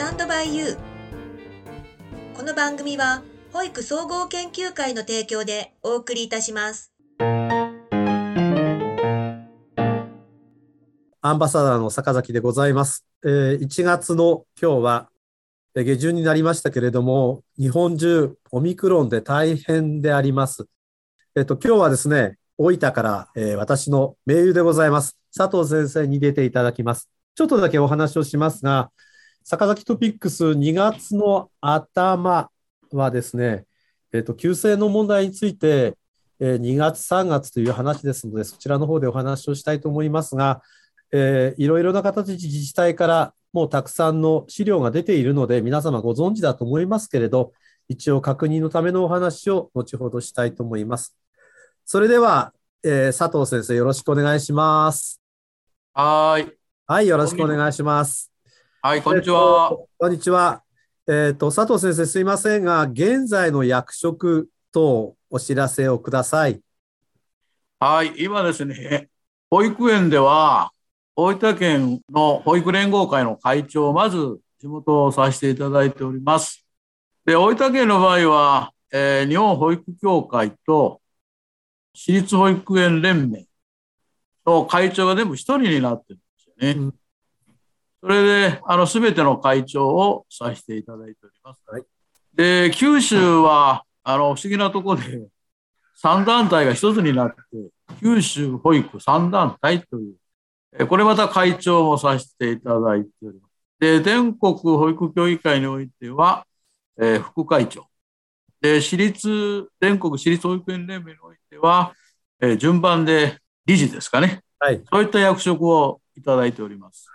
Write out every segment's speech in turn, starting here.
タンドバイユーこの番組は保育総合研究会の提供でお送りいたしますアンバサダーの坂崎でございます。えー1月の今日はえー下旬になりましたけれども、日本中オミクロンで大変であります。えっと、今日はですね、大分から、えー私の盟友でございます。佐藤先生に出ていただきます。ちょっとだけお話をしますが、坂崎トピックス2月の頭はですね、えっと、旧姓の問題について、えー2月3月という話ですので、そちらの方でお話をしたいと思いますが、えーいろいろな形で自治体からもうたくさんの資料が出ているので、皆様ご存知だと思いますけれど、一応確認のためのお話を後ほどしたいと思います。それでは、えー佐藤先生、よろしくお願いします。はーい。はい、よろしくお願いします。はい、こんにちはえっ。とこんにちは。えっ、と、佐藤先生、すいませんが、現在の役職とお知らせをください。はい、今ですね、保育園では、大分県の保育連合会の会長をまず地元をさせていただいております。で、大分県の場合は、えー日本保育協会と私立保育園連盟の会長が全部一人になってるんですよね。うんそれで、あの、すべての会長をさせていただいております。はいで、九州は、あの、不思議なところで、三団体が一つになって、九州保育三団体という、えこれまた会長もさせていただいております。で、全国保育協議会においては、えー副会長。で、私立、全国私立保育園連盟においては、えー順番で理事ですかね。はい。そういった役職をいただいております。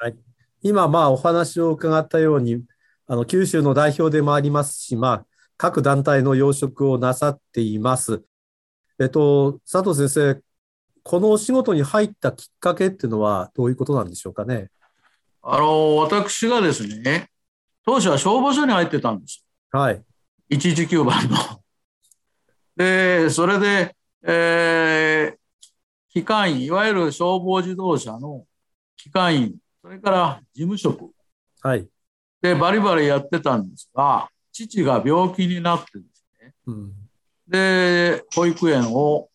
今、まあ、お話を伺ったように、あの、九州の代表でもありますし、まあ、各団体の要職をなさっています。えっと、佐藤先生、このお仕事に入ったきっかけっていうのはどういうことなんでしょうかね？あの、私がですね、当初は消防署に入ってたんです。はい。119番の。で、それで、えー、機関員、いわゆる消防自動車の機関員、それから事務職はい。でバリバリやってたんですが、父が病気になってですね、うん。で、保育園を、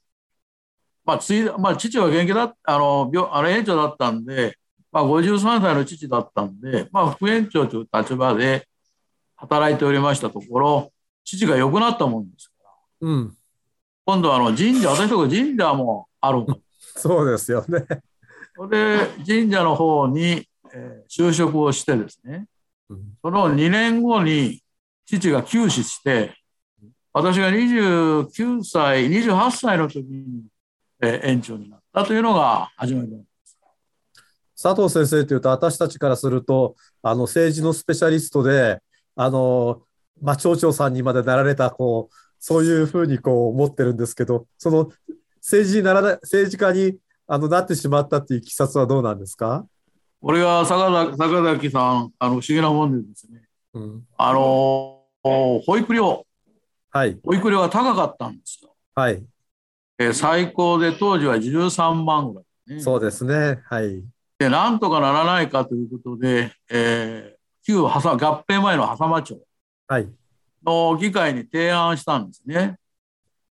まあ、ついまあ、父は元気だっあの、病、あの、園長だったんで、まあ、53歳の父だったんで、まあ、副園長という立場で働いておりましたところ、父が良くなったもんですから、うん。今度はあの神社、私とこ神社もある。そうですよね。それで、神社の方に、えー就職をしてですね、うんその2年後に父が急死して、私が29歳、28歳の時に、えー園長になったというのが始まりです。佐藤先生というと、私たちからすると、あの、政治のスペシャリストで、あの、まあ、町長さんにまでなられた、こう、そういうふうにこう思ってるんですけど、その政治にならない、政治家にあのなってしまったっていういきさつはどうなんですか？これが坂崎さん、あの不思議なもんでですね、うん。あのー保育料、はい。保育料が高かったんですよ。はい。えー最高で当時は13万ぐらい、ね。そうですね。はい。で、なんとかならないかということで、えー旧はさ合併前の狭間町はい。の議会に提案したんですね。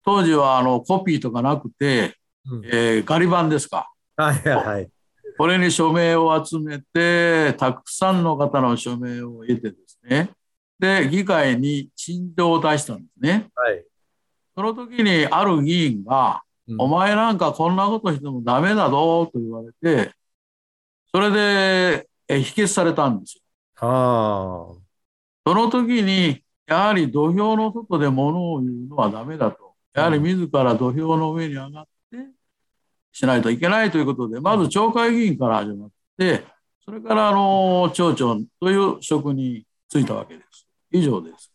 当時はあのコピーとかなくて、うんえーガリ版ですか？はい。はい。これに署名を集めて、たくさんの方の署名を得てですね。で、議会に陳情を出したんですね。はい。その時にある議員が、うんお前なんかこんなことしてもダメだぞと言われて、それでえ否決されたんですよ。はその時に、やはり土俵の外で物を言うのはダメだと。やはり自ら土俵の上に上がってしないといけないということで、まず町会議員から始まって、それからあの町長という職に就いたわけです。以上です。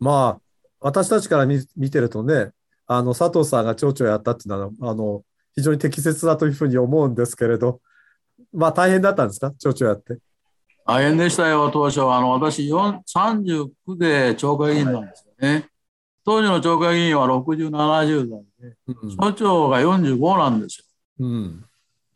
あ。まあ、私たちから見見てるとね、あの、佐藤さんが町長やったっていうのは、あの、非常に適切だというふうに思うんですけれど、まあ、大変だったんですか？町長やって。大変でしたよ、当初は。あの私4 39で町会議員なんですよね。当時の町会議員は60、70代で、うん町長が45なんですよ。うん。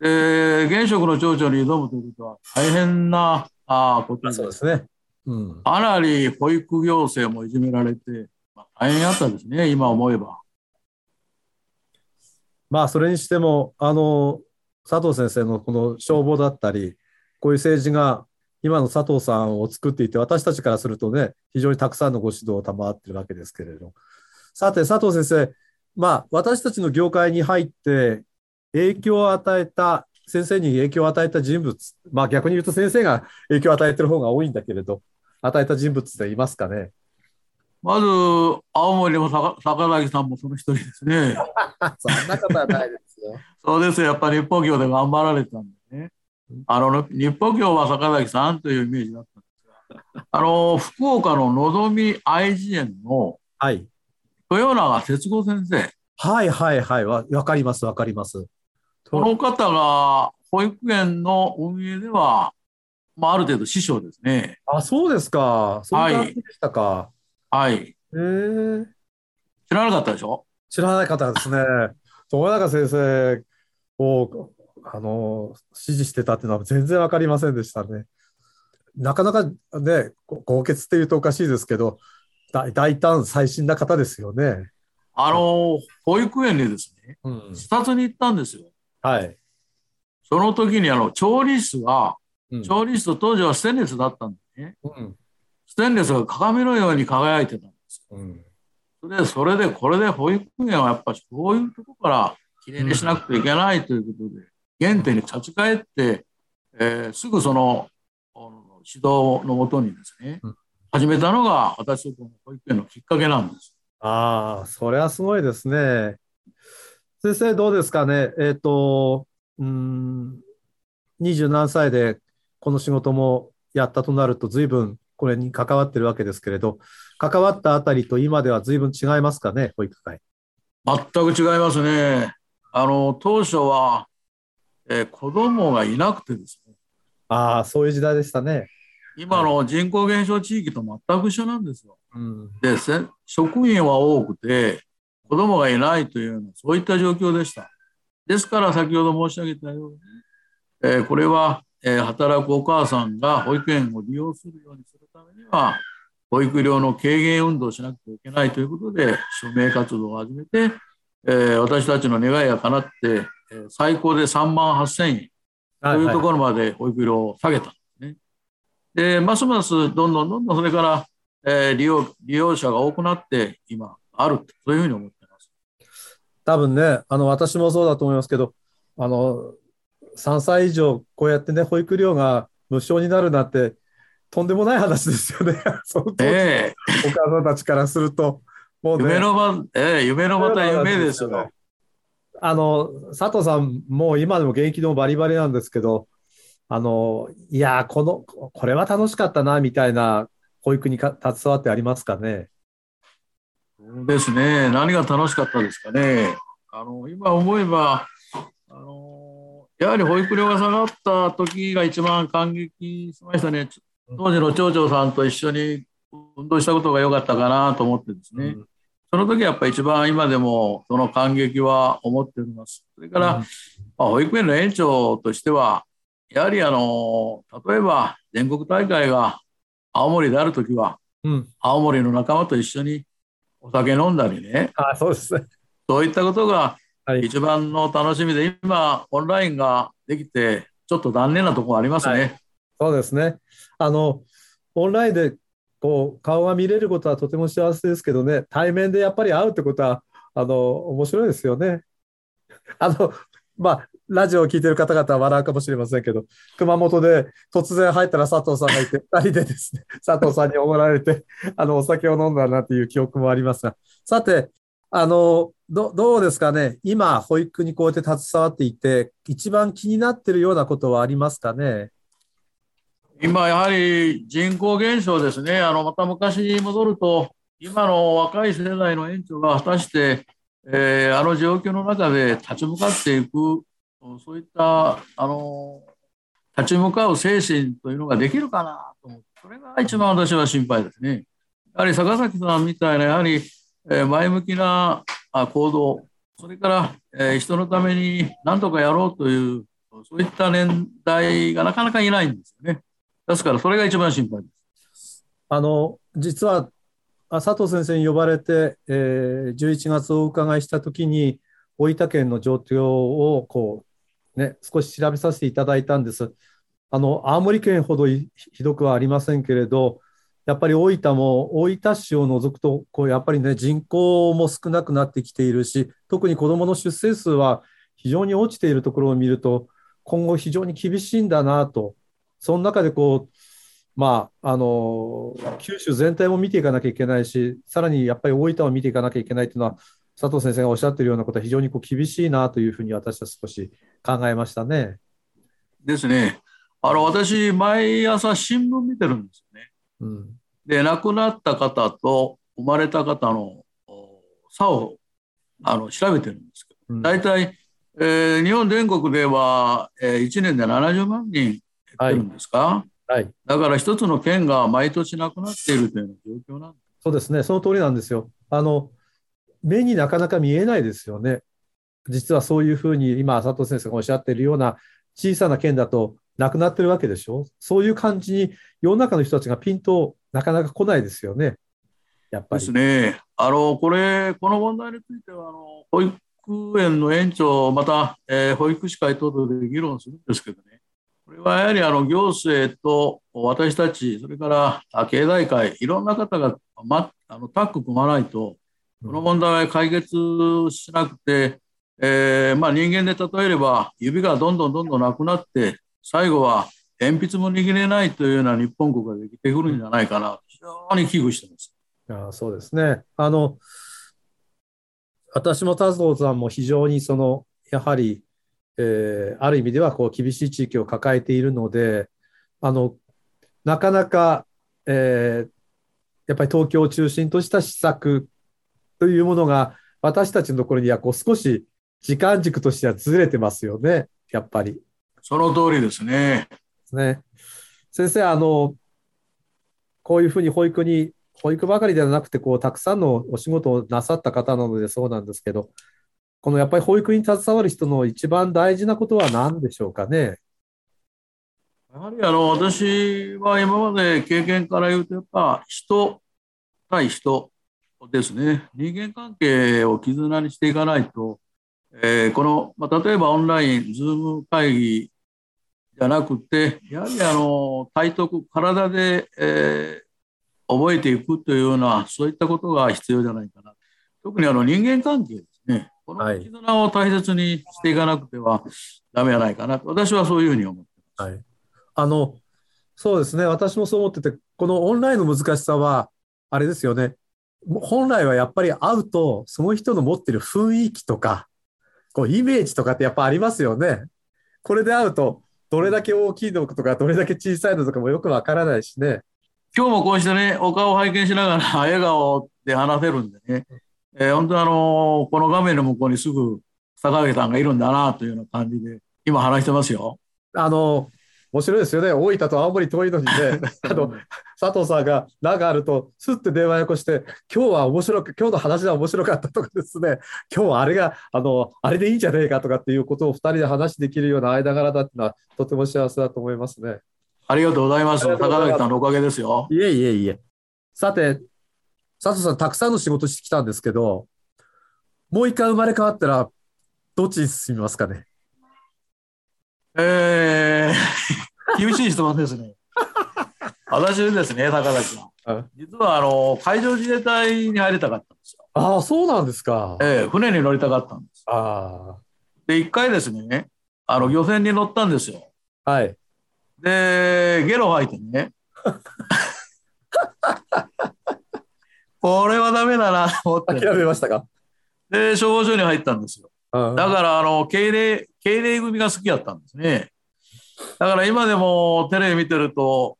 で、現職の町長に挑むということは大変なあことまあそうですね。うん。かなり保育行政もいじめられて、まあ、大変やったですね、今思えば。まあ、それにしても、あの、佐藤先生のこの消防だったり、こういう政治が今の佐藤さんを作っていて、私たちからするとね、非常にたくさんのご指導を賜っているわけですけれど。さて、佐藤先生、まあ、私たちの業界に入って影響を与えた、先生に影響を与えた人物、まあ逆に言うと先生が影響を与えてる方が多いんだけれど、与えた人物っていますかね？まず、青森の坂坂崎さんもその一人ですね。そんなことはないですよ。そうですよ、やっぱり日報業で頑張られたんでね。あの、日報業は坂崎さんというイメージだったんですが、あの、福岡ののぞみ愛知園のはい。豊永節子先生。はいはいはい。わわかりますわかります。この方が保育園の運営では、まあ、ある程度師匠ですね。あ、そうですか。そういうでしたか。はい。へえ。知らなかったでしょ？知らない方ですね。友永先生を、あの、支持してたっていうのは全然わかりませんでしたね。なかなかね、ご豪傑っていうとおかしいですけど、大大胆最新な方ですよね。あの、保育園にですね、うん。視察に行ったんですよ。はい。その時にあの、調理室が、うん調理室当時はステンレスだったんでね、うん。ステンレスが鏡のように輝いてたんですよ。うん。それで、それで、これで保育園はやっぱりこういうとこからきれいにしなくてはいけないということで、原点に立ち返って、えーすぐその指導のもとにですね、うん始めたのが私の保育園のきっかけなんです。ああ、それはすごいですね。先生、どうですかね？えっと、うーん、二十何歳でこの仕事もやったとなると、随分これに関わってるわけですけれど、関わったあたりと今では随分違いますかね、保育会。全く違いますね。あの、当初は、えー子供がいなくてですね、ああ、そういう時代でしたね。今の人口減少地域と全く一緒なんですよ。うん。で、せ職員は多くて、子供がいないというような、そういった状況でした。ですから、先ほど申し上げたように、えーこれは、えー働くお母さんが保育園を利用するようにするためには、保育料の軽減運動をしなくてはいけないということで、署名活動を始めて、えー私たちの願いが叶って、えー最高で3万8000円というところまで保育料を下げたんですね。で、ますますどんどんどんどんそれから、えー利用利用者が多くなって今あるとそういうふうに思って。多分ね、あの、私もそうだと思いますけど、あの、3歳以上、こうやってね、保育料が無償になるなんて、とんでもない話ですよね。その当時えお母さんたちからすると、もうね、え夢のま、ええ夢のまた夢ですよ。あの、佐藤さん、もう今でも現役のバリバリなんですけど、あの、いや、この、これは楽しかったな、みたいな保育にか携わってありますかね。ですね。何が楽しかったですかね。あの今思えばあのやはり保育料が下がった時が一番感激しましたね。当時の町長さんと一緒に運動したことが良かったかなと思ってですね。うんその時はやっぱり一番今でもその感激は思っております。それから、うんまあ、保育園の園長としては、やはりあの例えば全国大会が青森である時は、うん。青森の仲間と一緒にお酒飲んだりね、あ、そうですね。そういったことがはい。一番の楽しみで、今、オンラインができて、ちょっと残念なところありますね。はそうですね。あの、オンラインでこう顔が見れることはとても幸せですけどね、対面でやっぱり会うってことは、あの、面白いですよね。あの、まあ、ラジオを聞いてる方々は笑うかもしれませんけど、熊本で突然入ったら佐藤さんがいて、二人でですね、佐藤さんにおごられて、あの、お酒を飲んだなっていう記憶もありますが、さて、あの、ど、どうですかね？今、保育にこうやって携わっていて、一番気になってるようなことはありますかね？今、やはり人口減少ですね。あの、また昔に戻ると、今の若い世代の園長が果たして、えーあの状況の中で立ち向かっていく、そういった、あの、立ち向かう精神というのができるかなと思って、それが一番私は心配ですね。やはり坂崎さんみたいな、やはり、え前向きな行動、それから、え人のために何とかやろうという、そういった年代がなかなかいないんですよね。ですから、それが一番心配です。あの、実は、佐藤先生に呼ばれて、えー11月お伺いしたときに、大分県の状況を、こう、ね、少し調べさせていただいたんです。あの、青森県ほどひどくはありませんけれど、やっぱり大分も、大分市を除くと、こう、やっぱりね、人口も少なくなってきているし、特に子どもの出生数は非常に落ちているところを見ると、今後非常に厳しいんだなと。その中でこう、まあ、あの、九州全体も見ていかなきゃいけないし、さらにやっぱり大分を見ていかなきゃいけないというのは、佐藤先生がおっしゃっているようなことは非常にこう厳しいなというふうに私は少し考えましたね。ですね。あの、私、毎朝新聞見てるんですよね。うん。で、亡くなった方と生まれた方のお差をあの調べてるんですけど、うん大体、えー日本全国では、え1年で70万人減ってるんですか、はい。だから一つの県が毎年なくなっているという状況なんです。そうですね。その通りなんですよ。あの、目になかなか見えないですよね。実はそういうふうに今、佐藤先生がおっしゃっているような小さな県だとなくなってるわけでしょ？そういう感じに世の中の人たちがピンとなかなか来ないですよね。やっぱりです。ね。あの、これ、この問題については、あの、保育園の園長、また、えー保育士会等々で議論するんですけどね。これはやはり、あの、行政と私たち、それからあ経済界、いろんな方が、ま、あの、タッグ組まないと、この問題は解決しなくて、えーまあ、人間で例えれば、指がどんどんどんどんなくなって、最後は鉛筆も握れないというような日本国ができてくるんじゃないかな、非常に危惧してます。あそうですね。あの、私も田藤さんも非常にその、やはり、えーある意味ではこう厳しい地域を抱えているので、あの、なかなか、えーやっぱり東京を中心とした施策というものが、私たちのところにはこう少し時間軸としてはずれてますよね、やっぱり。その通りですね。ね。先生、あの、こういうふうに保育に、保育ばかりではなくて、こう、たくさんのお仕事をなさった方なのでそうなんですけど、このやっぱり保育に携わる人の一番大事なことは何でしょうかね？やはりあの私は今まで経験から言うと、やっぱ人対人ですね、人間関係を絆にしていかないと、えーこの、まあ、例えばオンライン、ズーム会議じゃなくて、やはりあの体得、体で、えー覚えていくというような、そういったことが必要じゃないかな。特にあの人間関係ですね、このはい絆を大切にしていかなくてはダメじゃないかなと、私はそういうふうに思ってます。はい。あの、そうですね。私もそう思ってて、このオンラインの難しさは、あれですよね。本来はやっぱり会うと、その人の持ってる雰囲気とか、こう、イメージとかってやっぱありますよね。これで会うと、どれだけ大きいのとか、どれだけ小さいのとかもよくわからないしね。今日もこうしてね、お顔を拝見しながら 笑顔で話せるんでね、えー本当にあのこの画面の向こうにすぐ坂上さんがいるんだなというような感じで、今話してますよ。あの、面白いですよね。大分と青森遠いのにね、あの、佐藤さんが何かあると、すって電話よこして、今日は面白く、今日の話は面白かったとかですね、今日はあれが、あの、あれでいいんじゃねえかとかっていうことを二人で話できるような間柄だっていうのは、とても幸せだと思いますね。ありがとうございます。ます坂上さんのおかげですよ。いえいえいえ。さて、佐藤さん、たくさんの仕事してきたんですけど、もう一回生まれ変わったら、どっちに進みますかね？えー、厳しい質問ですね。私ですね、坂崎さあん。実はあの海上自衛隊に入りたかったんですよ。ああ、そうなんですか。えー船に乗りたかったんです。あで、一回ですね、あの漁船に乗ったんですよ。あ、はい。で、ゲロ吐いてね。これはダメだなと思って。諦めましたか？で、消防署に入ったんですよ。うんだから、あの、敬礼、敬礼組が好きだったんですね。だから今でもテレビ見てると、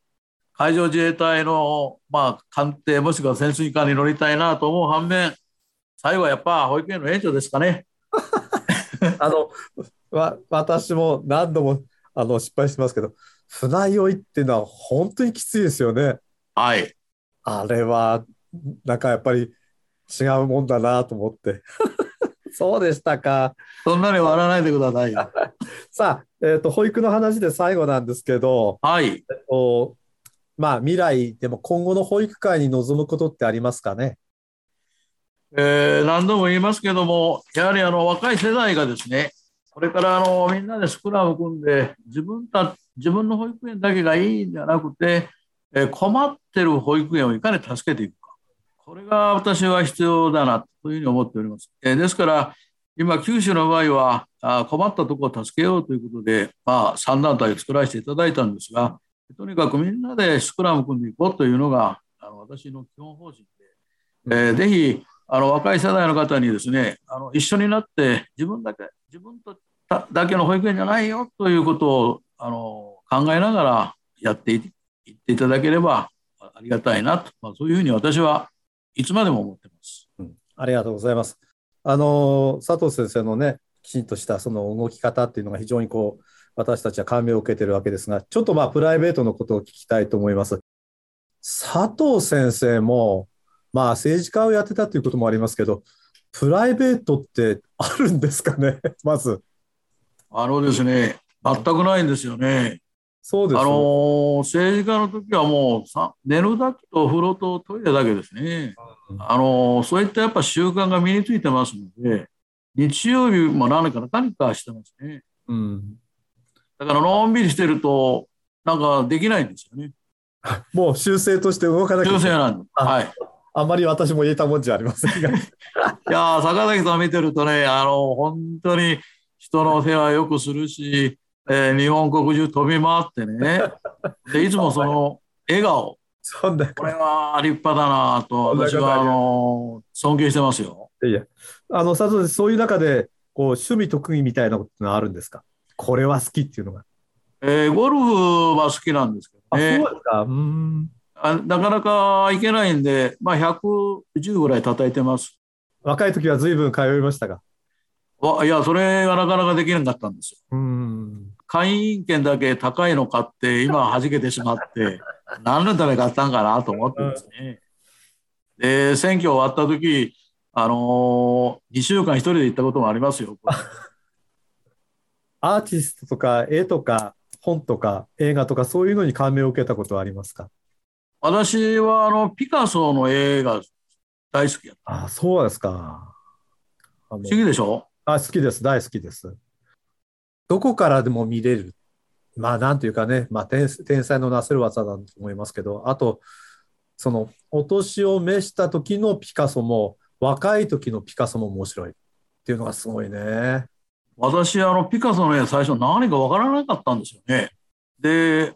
海上自衛隊の、まあ、艦艇もしくは潜水艦に乗りたいなと思う反面、最後はやっぱ保育園の園長ですかね。あの、わ、私も何度も、あの、失敗してますけど、船酔いっていうのは本当にきついですよね。はい。あれは、なんかやっぱり違うもんだなと思って。そうでしたか。そんなに笑わないでくださいよ。さあ、えっと、保育の話で最後なんですけど、はい。えっとまあ未来でも今後の保育会に臨むことってありますかね。えー、何度も言いますけども、やはりあの若い世代がですね、これからあのみんなでスクラム組んで自分た、自分の保育園だけがいいんじゃなくて、えー、困ってる保育園をいかに助けていくか、これが私は必要だなというふうに思っております。えー、ですから、今、九州の場合は、あ困ったところを助けようということで、まあ、3団体を作らせていただいたんですが、とにかくみんなでスクラム組んでいこうというのが、あの私の基本方針で、えー、ぜひあの若い世代の方にですねあの一緒になって自分だけ自分とだけの保育園じゃないよということをあの考えながらやっていっていただければありがたいなと、まあ、そういうふうに私はいつまでも思ってます。うん、ありがとうございます。あの佐藤先生のねきちんとしたその動き方っていうのが非常にこう私たちは感銘を受けてるわけですが、ちょっとまあプライベートのことを聞きたいと思います。佐藤先生も、まあ政治家をやってたということもありますけど、プライベートってあるんですかね、まず。あのですね、全くないんですよね。そうです、あの政治家の時はもうさ寝るだけと風呂とトイレだけですね。あのそういったやっぱ習慣が身についてますので、日曜日も何か何かしてますね。うん、だからのんびりしてると、なんかできないんですよね。もう修正として動かなきゃ修正なんで。はい。あんまり私も言えたもんじゃありませんが。いや坂崎さん見てるとね、あの、本当に人の世話よくするし、えー、日本国中飛び回ってね、でいつもその笑顔、そんなこれは立派だなと、私はあの尊敬してますよ。いや、あの佐藤そういう中でこう趣味特技みたいなことはあるんですか？これは好きっていうのが。えー、ゴルフは好きなんですけどね。あ、そうですか。うんあなかなか行けないんで、まあ、110ぐらい叩いてます。若い時は随分通いましたが。いや、それがなかなかできなかったんですよ。うん会員権だけ高いの買って、今はじけてしまって、何のため買ったんかなと思ってですね。で、選挙終わった時、あのー、2週間一人で行ったこともありますよ。アーティストとか絵とか本とか映画とかそういうのに感銘を受けたことはありますか？私はあのピカソの絵が大好きやった。あそうですか。不思議でしょ？あ好きです。大好きです。どこからでも見れる。まあなんていうかね、まあ天天才のなせる技だと思いますけど、あと、そのお年を召した時のピカソも若い時のピカソも面白いっていうのがすごいね。私、あの、ピカソの絵、最初何かわからなかったんですよね。で、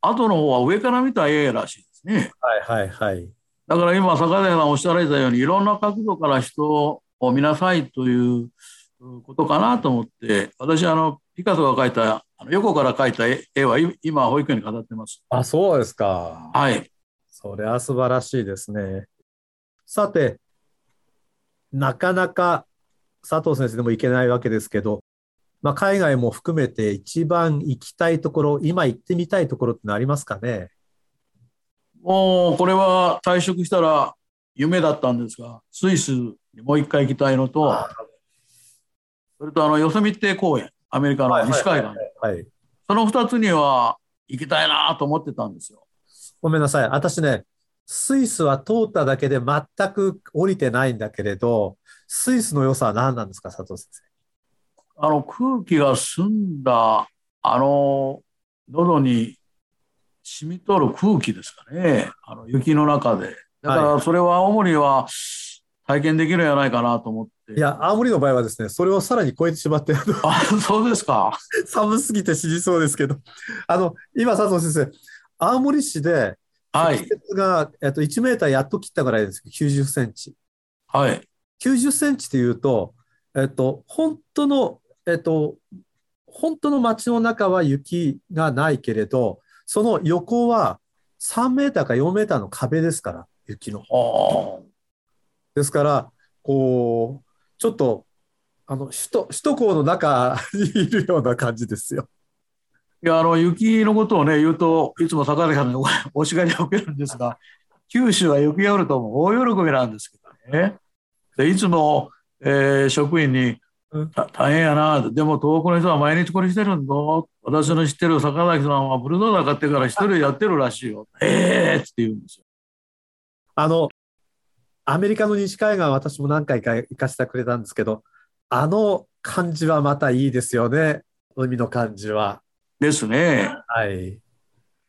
後の方は上から見た絵らしいですね。はいはいはい。だから今、坂出さんおっしゃられたように、いろんな角度から人を見なさいということかなと思って、私、あの、ピカソが描いた、あの横から描いた絵は今、保育園に飾ってます。あ、そうですか。はい。それは素晴らしいですね。さて、なかなか佐藤先生でも行けないわけですけど、まあ、海外も含めて一番行きたいところ、今行ってみたいところってのありますかね？もうこれは退職したら夢だったんですが、スイスにもう一回行きたいのと、それとあのヨセミテ公園、アメリカの西海岸、その2つには行きたいなと思ってたんですよ。ごめんなさい、私ね、スイスは通っただけで全く降りてないんだけれど、スイスの良さは何なんですか、佐藤先生？あの空気が澄んだ、あの喉に染み取る空気ですかね、あの雪の中で。だからそれは青森は体験できるんじゃないかなと思って。いや、青森の場合はですね、それをさらに超えてしまって、あそうですか。寒すぎて死にそうですけど、あの今、佐藤先生、青森市で積雪が、はい、えっと、1メーターやっと切ったぐらいです90センチ。はい。90センチっていうと、えっと、本当の、えっと、本当の街の中は雪がないけれど、その横は3メーターか4メーターの壁ですから、雪の。ですから、こう、ちょっと、あの、首都、首都高の中にいるような感じですよ。いや、あの、雪のことをね、言うと、いつも坂出さんにお叱りを受けるんですが、九州は雪が降ると大喜びなんですけどね。でいつも、えー、職員に、大変やな、でも東北の人は毎日これしてるんだ、私の知ってる坂崎さんはブルドーザー買ってから一人やってるらしいよ。ええー、って言うんですよ。あの、アメリカの西海岸私も何回か行かせてくれたんですけど、あの感じはまたいいですよね。海の感じは。ですね。はい。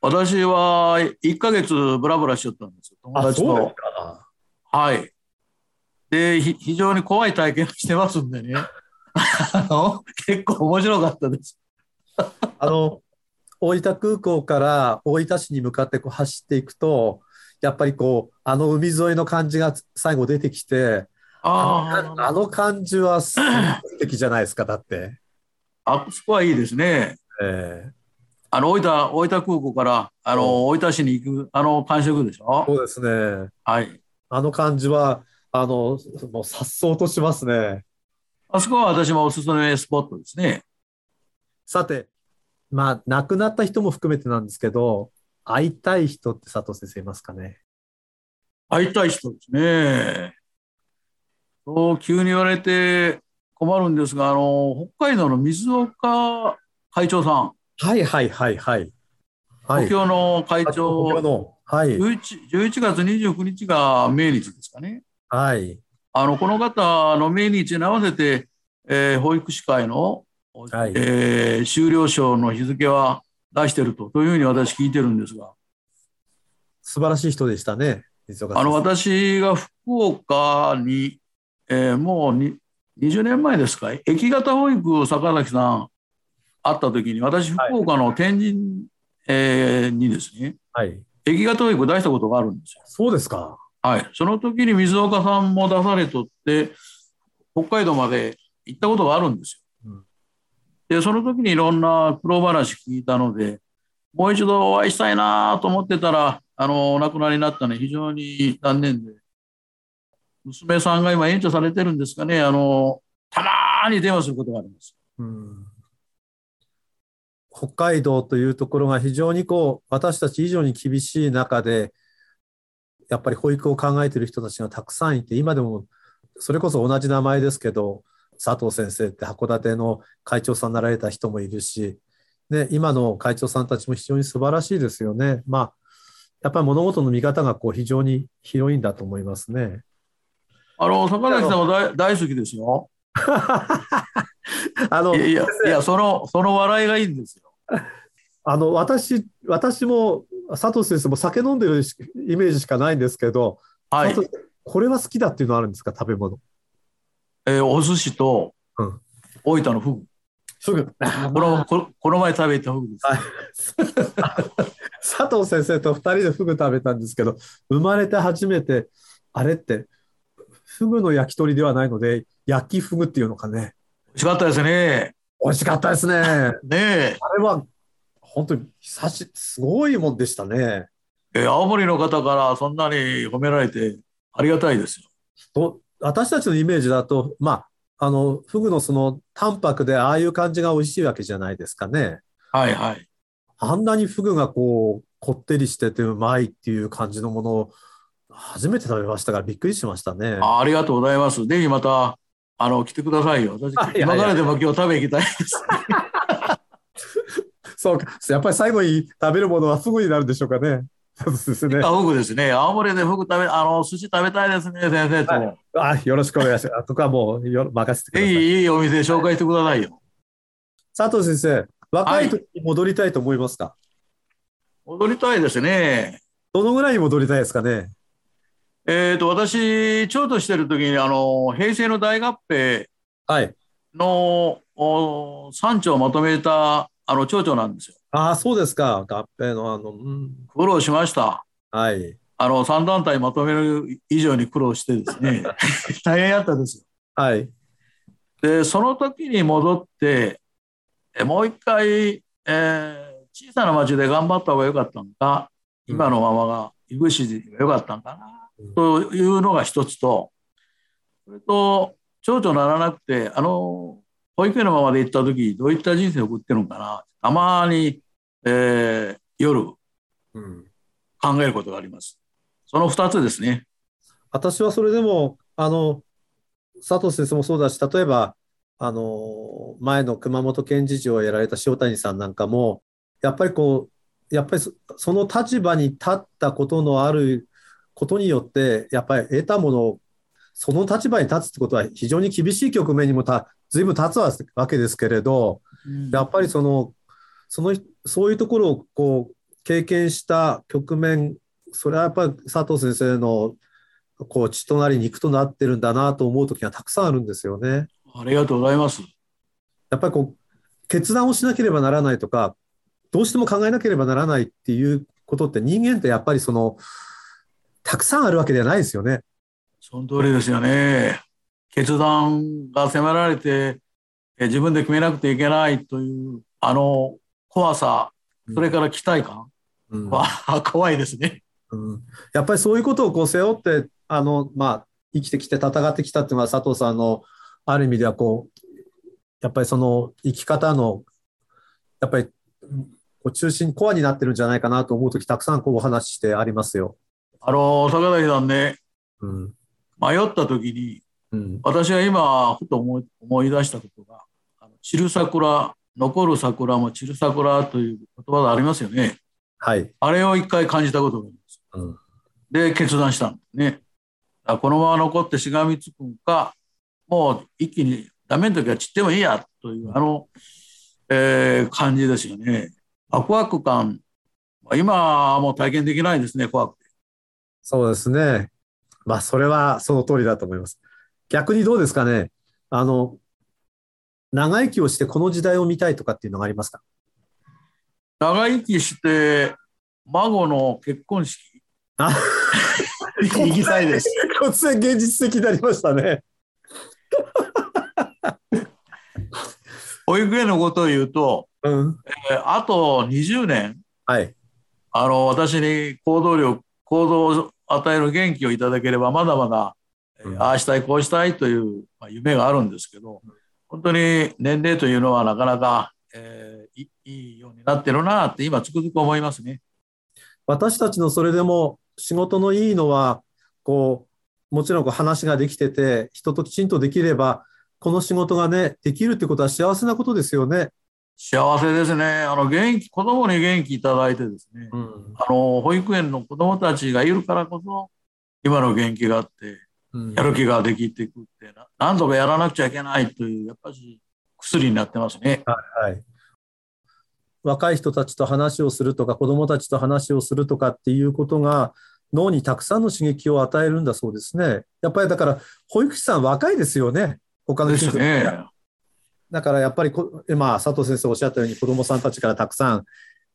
私は1ヶ月ブラブラしちゃったんですよ。友あ、達と。はい。で、ひ非常に怖い体験をしてますんでね。あの、結構面白かったです。あの、大分空港から大分市に向かってこう走っていくと、やっぱりこう、あの海沿いの感じが最後出てきて、あのああの感じはす素敵じゃないですか、だって。あ、あそこはいいですね。ええあの、大分、大分空港から、あの、大分市に行く、あの感触でしょ？そうですね。はい。あの感じは、あの、もう颯爽としますね。あそこは私もおすすめスポットですね。さて、まあ、亡くなった人も含めてなんですけど、会いたい人って佐藤先生いますかね？会いたい人ですね。そう、急に言われて困るんですが、あの、北海道の水岡会長さん、はいはいはいはい。はい。東京の会東長、京の。はい。11, 11月29日が命日ですかね。はい。あの、この方の命日に合わせて、えー保育士会の、はいえー終了賞の日付は出してると、というふうに私聞いてるんですが、素晴らしい人でしたね。あの、私が福岡に、えーもうに20年前ですか、駅型保育坂崎さん会った時に、私、福岡の天神、えーにですね、はい。駅型保育出したことがあるんですよ。そうですか。はい。その時に水岡さんも出されとって、北海道まで行ったことがあるんですよ。うんで、その時にいろんな苦労話聞いたので、もう一度お会いしたいなと思ってたら、あの、お亡くなりになったので非常に残念で、娘さんが今援助されてるんですかね、あの、たまに電話することがあります。うん北海道というところが非常にこう私たち以上に厳しい中でやっぱり保育を考えている人たちがたくさんいて今でもそれこそ同じ名前ですけど佐藤先生って函館の会長さんになられた人もいるし、ね、今の会長さんたちも非常に素晴らしいですよね。まあやっぱり物事の見方がこう非常に広いんだと思いますね。あの、坂崎さんも大大好きですよ。あのいやいや、その、その笑いがいいんですよ。あの私私も佐藤先生も酒飲んでるしイメージしかないんですけど、はいこれは好きだっていうのはあるんですか？食べ物。えーお寿司とうん大分のフグ。すぐ。このここの前食べたフグです。佐藤先生と2人でフグ食べたんですけど生まれて初めてあれってフグの焼き鳥ではないので焼きフグっていうのかね美味しかったですね。美味しかったですねあねえれは本当に久しすごいもんでしたねえー青森の方からそんなに褒められてありがたいですよ。と私たちのイメージだとまああのフグのその淡白でああいう感じが美味しいわけじゃないですかねはいはい。あんなにフグがこうこってりしててうまいっていう感じのものを初めて食べましたからびっくりしましたね。あありがとうございます。ぜひまたあの来てくださいよ。私今からでも今日食べ行きたいです。そうか。やっぱり最後に食べるものはフグになるんでしょうかね。ですね。あフグですね。青森でフグ食べあの寿司食べたいですね先生と。はいあよろしくお願いします。あここはもうよ任せてくだぜさい。ひいいお店紹介してくださいよ。佐藤先生、若い時に戻りたいと思いますか、踊りたいですね。どのぐらいに戻りたいですかね？えっ、と私長としてる時にあの平成の大合併はい。のお山頂をまとめたあの町長なんですよ。ああ、そうですか。合併のあの、うん。苦労しました。はい。あの3団体まとめる以上に苦労してですね 大変やったですよ。はい。でその時に戻ってえもう一回、えー小さな町で頑張った方が良かったのか今のままが井口で良かったのかな、うんというのが一つとそれと町長にならなくてあの保育園のままで行った時どういった人生を送ってるのかな？たまに、えー夜うん。考えることがあります。その2つですね。私はそれでも、あの、佐藤先生もそうだし、例えば、あの、前の熊本県知事をやられた塩谷さんなんかも、やっぱりこう、やっぱりその立場に立ったことのあることによって、やっぱり得たものその立場に立つってことは非常に厳しい局面にもた随分立つわけですけれど、やっぱりその、その、そういうところをこう、経験した局面、それはやっぱり佐藤先生のこう血となり肉となってるんだなと思う時がたくさんあるんですよね。ありがとうございます。やっぱりこう決断をしなければならないとか、どうしても考えなければならないっていうことって人間ってやっぱりそのたくさんあるわけではないですよね。その通りですよね。決断が迫られて自分で決めなくてはいけないというあの怖さ、それから期待感は、うん、怖いですね。うん、やっぱりそういうことをこう背負ってあの、まあ、生きてきて戦ってきたっていうのは佐藤さんのある意味ではこうやっぱりその生き方のやっぱりこう中心コアになってるんじゃないかなと思う時たくさんこうお話ししてありますよ。あの坂崎さんね、うん、迷った時に、うん、私は今ふと思い思い出したことが「あの散る桜残る桜も散る桜」という言葉がありますよね。はい、あれを一回感じたことがあります。うん、で決断したんですね。このまま残ってしがみつくんかもう一気にダメな時は散ってもいいやというあの、えー、感じですよね。ワクワク感今はもう体験できないですね怖くて。そうですね。まあそれはその通りだと思います。逆にどうですかね？あの長生きをしてこの時代を見たいとかっていうのがありますか？長生きして孫の結婚式。あ行きたいです。突然現実的になりましたね。保育園のことを言うと、うんえー、あと20年、はい、あの私に行動力行動を与える元気をいただければまだまだ、うん、ああしたいこうしたいという、まあ、夢があるんですけど本当に年齢というのはなかなか、えー、いいようになってるなって今つくづく思いますね。私たちのそれでも仕事のいいのはこうもちろんこう話ができてて人ときちんとできればこの仕事がねできるってことは幸せなことですよね。幸せですね。あの元気子供に元気いただいてですね、うん、あの保育園の子供たちがいるからこそ今の元気があって、やる気ができていくって何度かやらなくちゃいけないというやっぱり薬になってますね。はい、はい若い人たちと話をするとか子どもたちと話をするとかっていうことが脳にたくさんの刺激を与えるんだそうですね。やっぱりだから保育士さん若いですよね。他の人ね。だからやっぱりこ、まあ、佐藤先生おっしゃったように子どもさんたちからたくさん、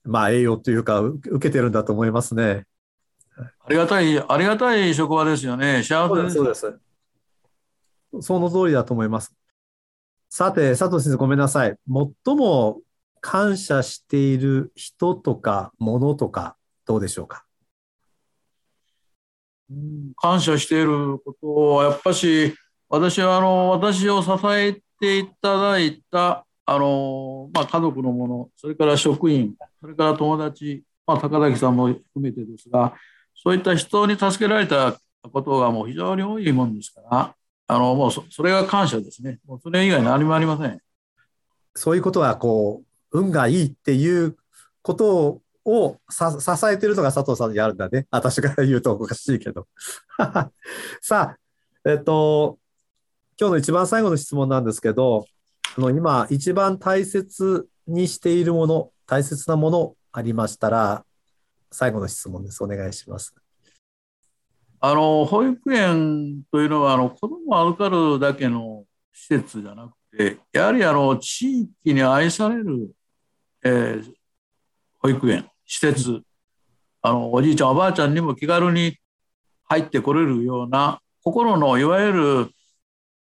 まあ、栄養というか受けてるんだと思いますね。ありがたい、ありがたい職場ですよね。幸せです。そうです。その通りだと思います。さて、佐藤先生ごめんなさい。最も感謝している人とかものとかどうでしょうか？感謝していることはやっぱし私はあの私を支えていただいたあの、まあ、家族のものそれから職員それから友達、まあ、高崎さんも含めてですがそういった人に助けられたことがもう非常に多いもんですからあのもうそれが感謝ですねもうそれ以外何もありませんそういうことはこう運がいいっていうことを支えてるのが佐藤さんにあるんだね。私から言うとおかしいけど。さあ、えっと、今日の一番最後の質問なんですけど、あの今、一番大切にしているもの、大切なものありましたら、最後の質問です。お願いします。あの保育園というのはあの子どもを預かるだけの施設じゃなくてやはりあの地域に愛される、えー、保育園施設あのおじいちゃんおばあちゃんにも気軽に入ってこれるような心のいわゆる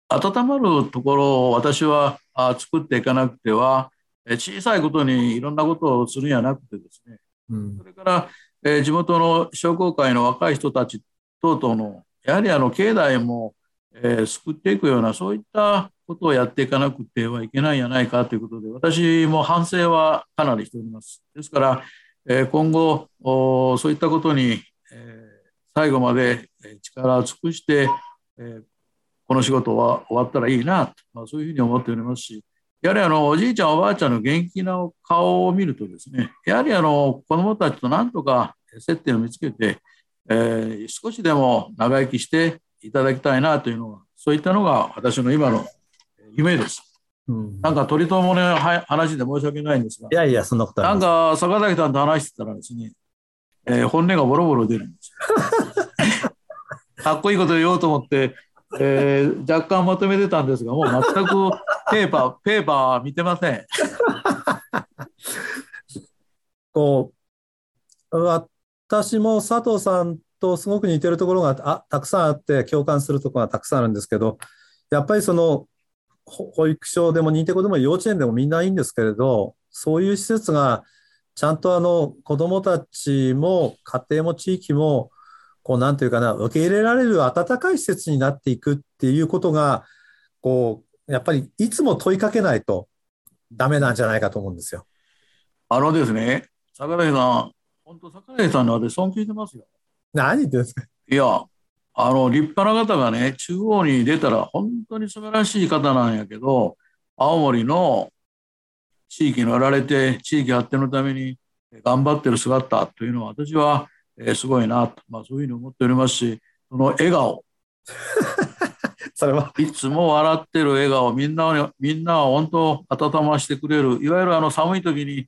温まるところを私は作っていかなくては小さいことにいろんなことをするんじゃなくてですね、それから、えー、地元の商工会の若い人たち等々のやはりあの境内も、えー、救っていくようなそういったことをやっていかなくてはいけないんじゃないかということで私も反省はかなりしております。ですから、えー、今後そういったことに、え最後まで力を尽くして、えこの仕事は終わったらいいなと、まあ、そういうふうに思っておりますし、やはりあのおじいちゃん、おばあちゃんの元気な顔を見るとですね、やはりあの子どもたちとなんとか接点を見つけて、えー、少しでも長生きしていただきたいなというのは、そういったのが私の今の夢です。うん、なんか取り留めの話で申し訳ないんですが、いやいや、そんなことなんか坂崎さんと話してたらですね、えー、本音がボロボロ出るんですよ。かっこいいこと言おうと思って、えー、若干まとめてたんですが、もう全く ペーパー、ペーパー見てません。こう、私も佐藤さんとすごく似てるところがあたくさんあって、共感するところがたくさんあるんですけど、やっぱりその、保育所でも認定校でも幼稚園でもみんないいんですけれど、そういう施設がちゃんとあの子どもたちも家庭も地域もこうなんていうかな受け入れられる温かい施設になっていくっていうことがこうやっぱりいつも問いかけないとダメなんじゃないかと思うんですよ。あのですね、桜井さん、本当桜井さんの私尊敬してますよ。何言ってんですかいや、あの立派な方がね、中央に出たら本当に素晴らしい方なんやけど、青森の地域におられて、地域発展のために頑張ってる姿というのは、私はえー、すごいなと、まあ、そういうふうに思っておりますし、その笑顔。それはいつも笑ってる笑顔、みんなみんなは本当温ましてくれる、いわゆるあの寒い時に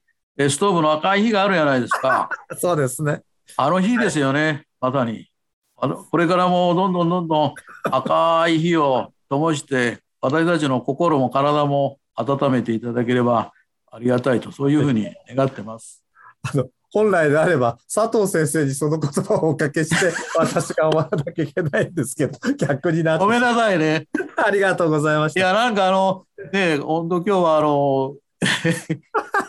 ストーブの赤い火があるじゃないですか。そうですね。あの日ですよね、まさに。あのこれからもどんどんどんどん赤い火を灯して、私たちの心も体も温めていただければありがたいと、そういうふうに願ってます。あの本来であれば、佐藤先生にその言葉をおかけして、私が終わらなきゃいけないんですけど、逆になって。ごめんなさいね。ありがとうございました。いや、なんかあの、ね、本当今日はあの、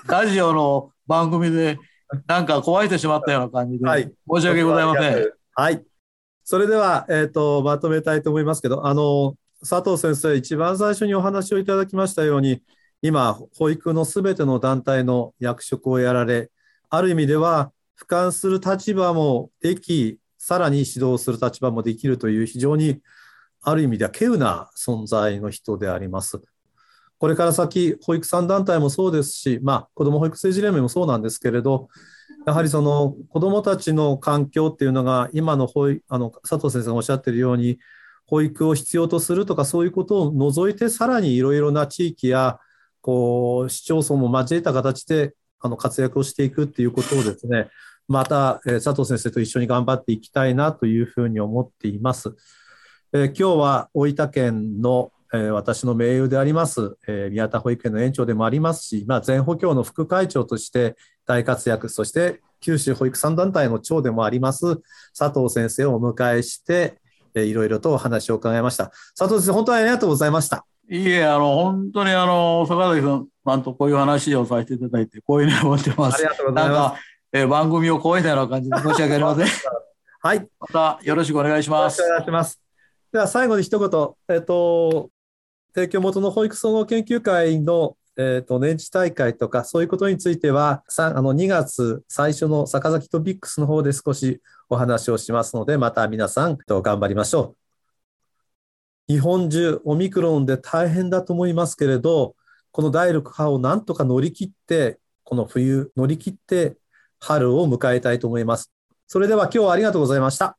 ラジオの番組で、なんか壊してしまったような感じで、はい、申し訳ございません。はい。それでは、えっ、ー、と、まとめたいと思いますけど、あの、佐藤先生、一番最初にお話をいただきましたように、今、保育のすべての団体の役職をやられ、ある意味では俯瞰する立場もでき、さらに指導する立場もできるという非常にある意味では稀有な存在の人であります。これから先、保育産団体もそうですし、まあ、子ども保育政治連盟もそうなんですけれど、やはりその子どもたちの環境っていうのが、今の保あの佐藤先生がおっしゃっているように、保育を必要とするとか、そういうことを除いて、さらにいろいろな地域やこう市町村も交えた形であの活躍をしていくっていうことをですね、また、え佐藤先生と一緒に頑張っていきたいなというふうに思っています。え今日は大分県の、え私の盟友であります、え宮田保育園の園長でもありますし、まあ、全保協の副会長として大活躍、そして九州保育産団体の長でもあります佐藤先生をお迎えして、えいろいろとお話を伺いました。佐藤先生、本当にありがとうございました。いえ、あの、本当にあの、坂崎君、なんとこういう話をさせていただいて、こういうふうに思ってます。ありがとうございます。えー、番組を超えたような感じで申し訳ありません。はい。またよろしくお願いします。よろしくお願いします。では最後に一言、えっ、ー、と、提供元の保育総合研究会のえーと、年次大会とかそういうことについてはあの2月最初の坂崎トピックスの方で少しお話をしますのでまた皆さんと頑張りましょう日本中オミクロンで大変だと思いますけれどこの第6波をなんとか乗り切って、この冬乗り切って春を迎えたいと思います。それでは今日はありがとうございました。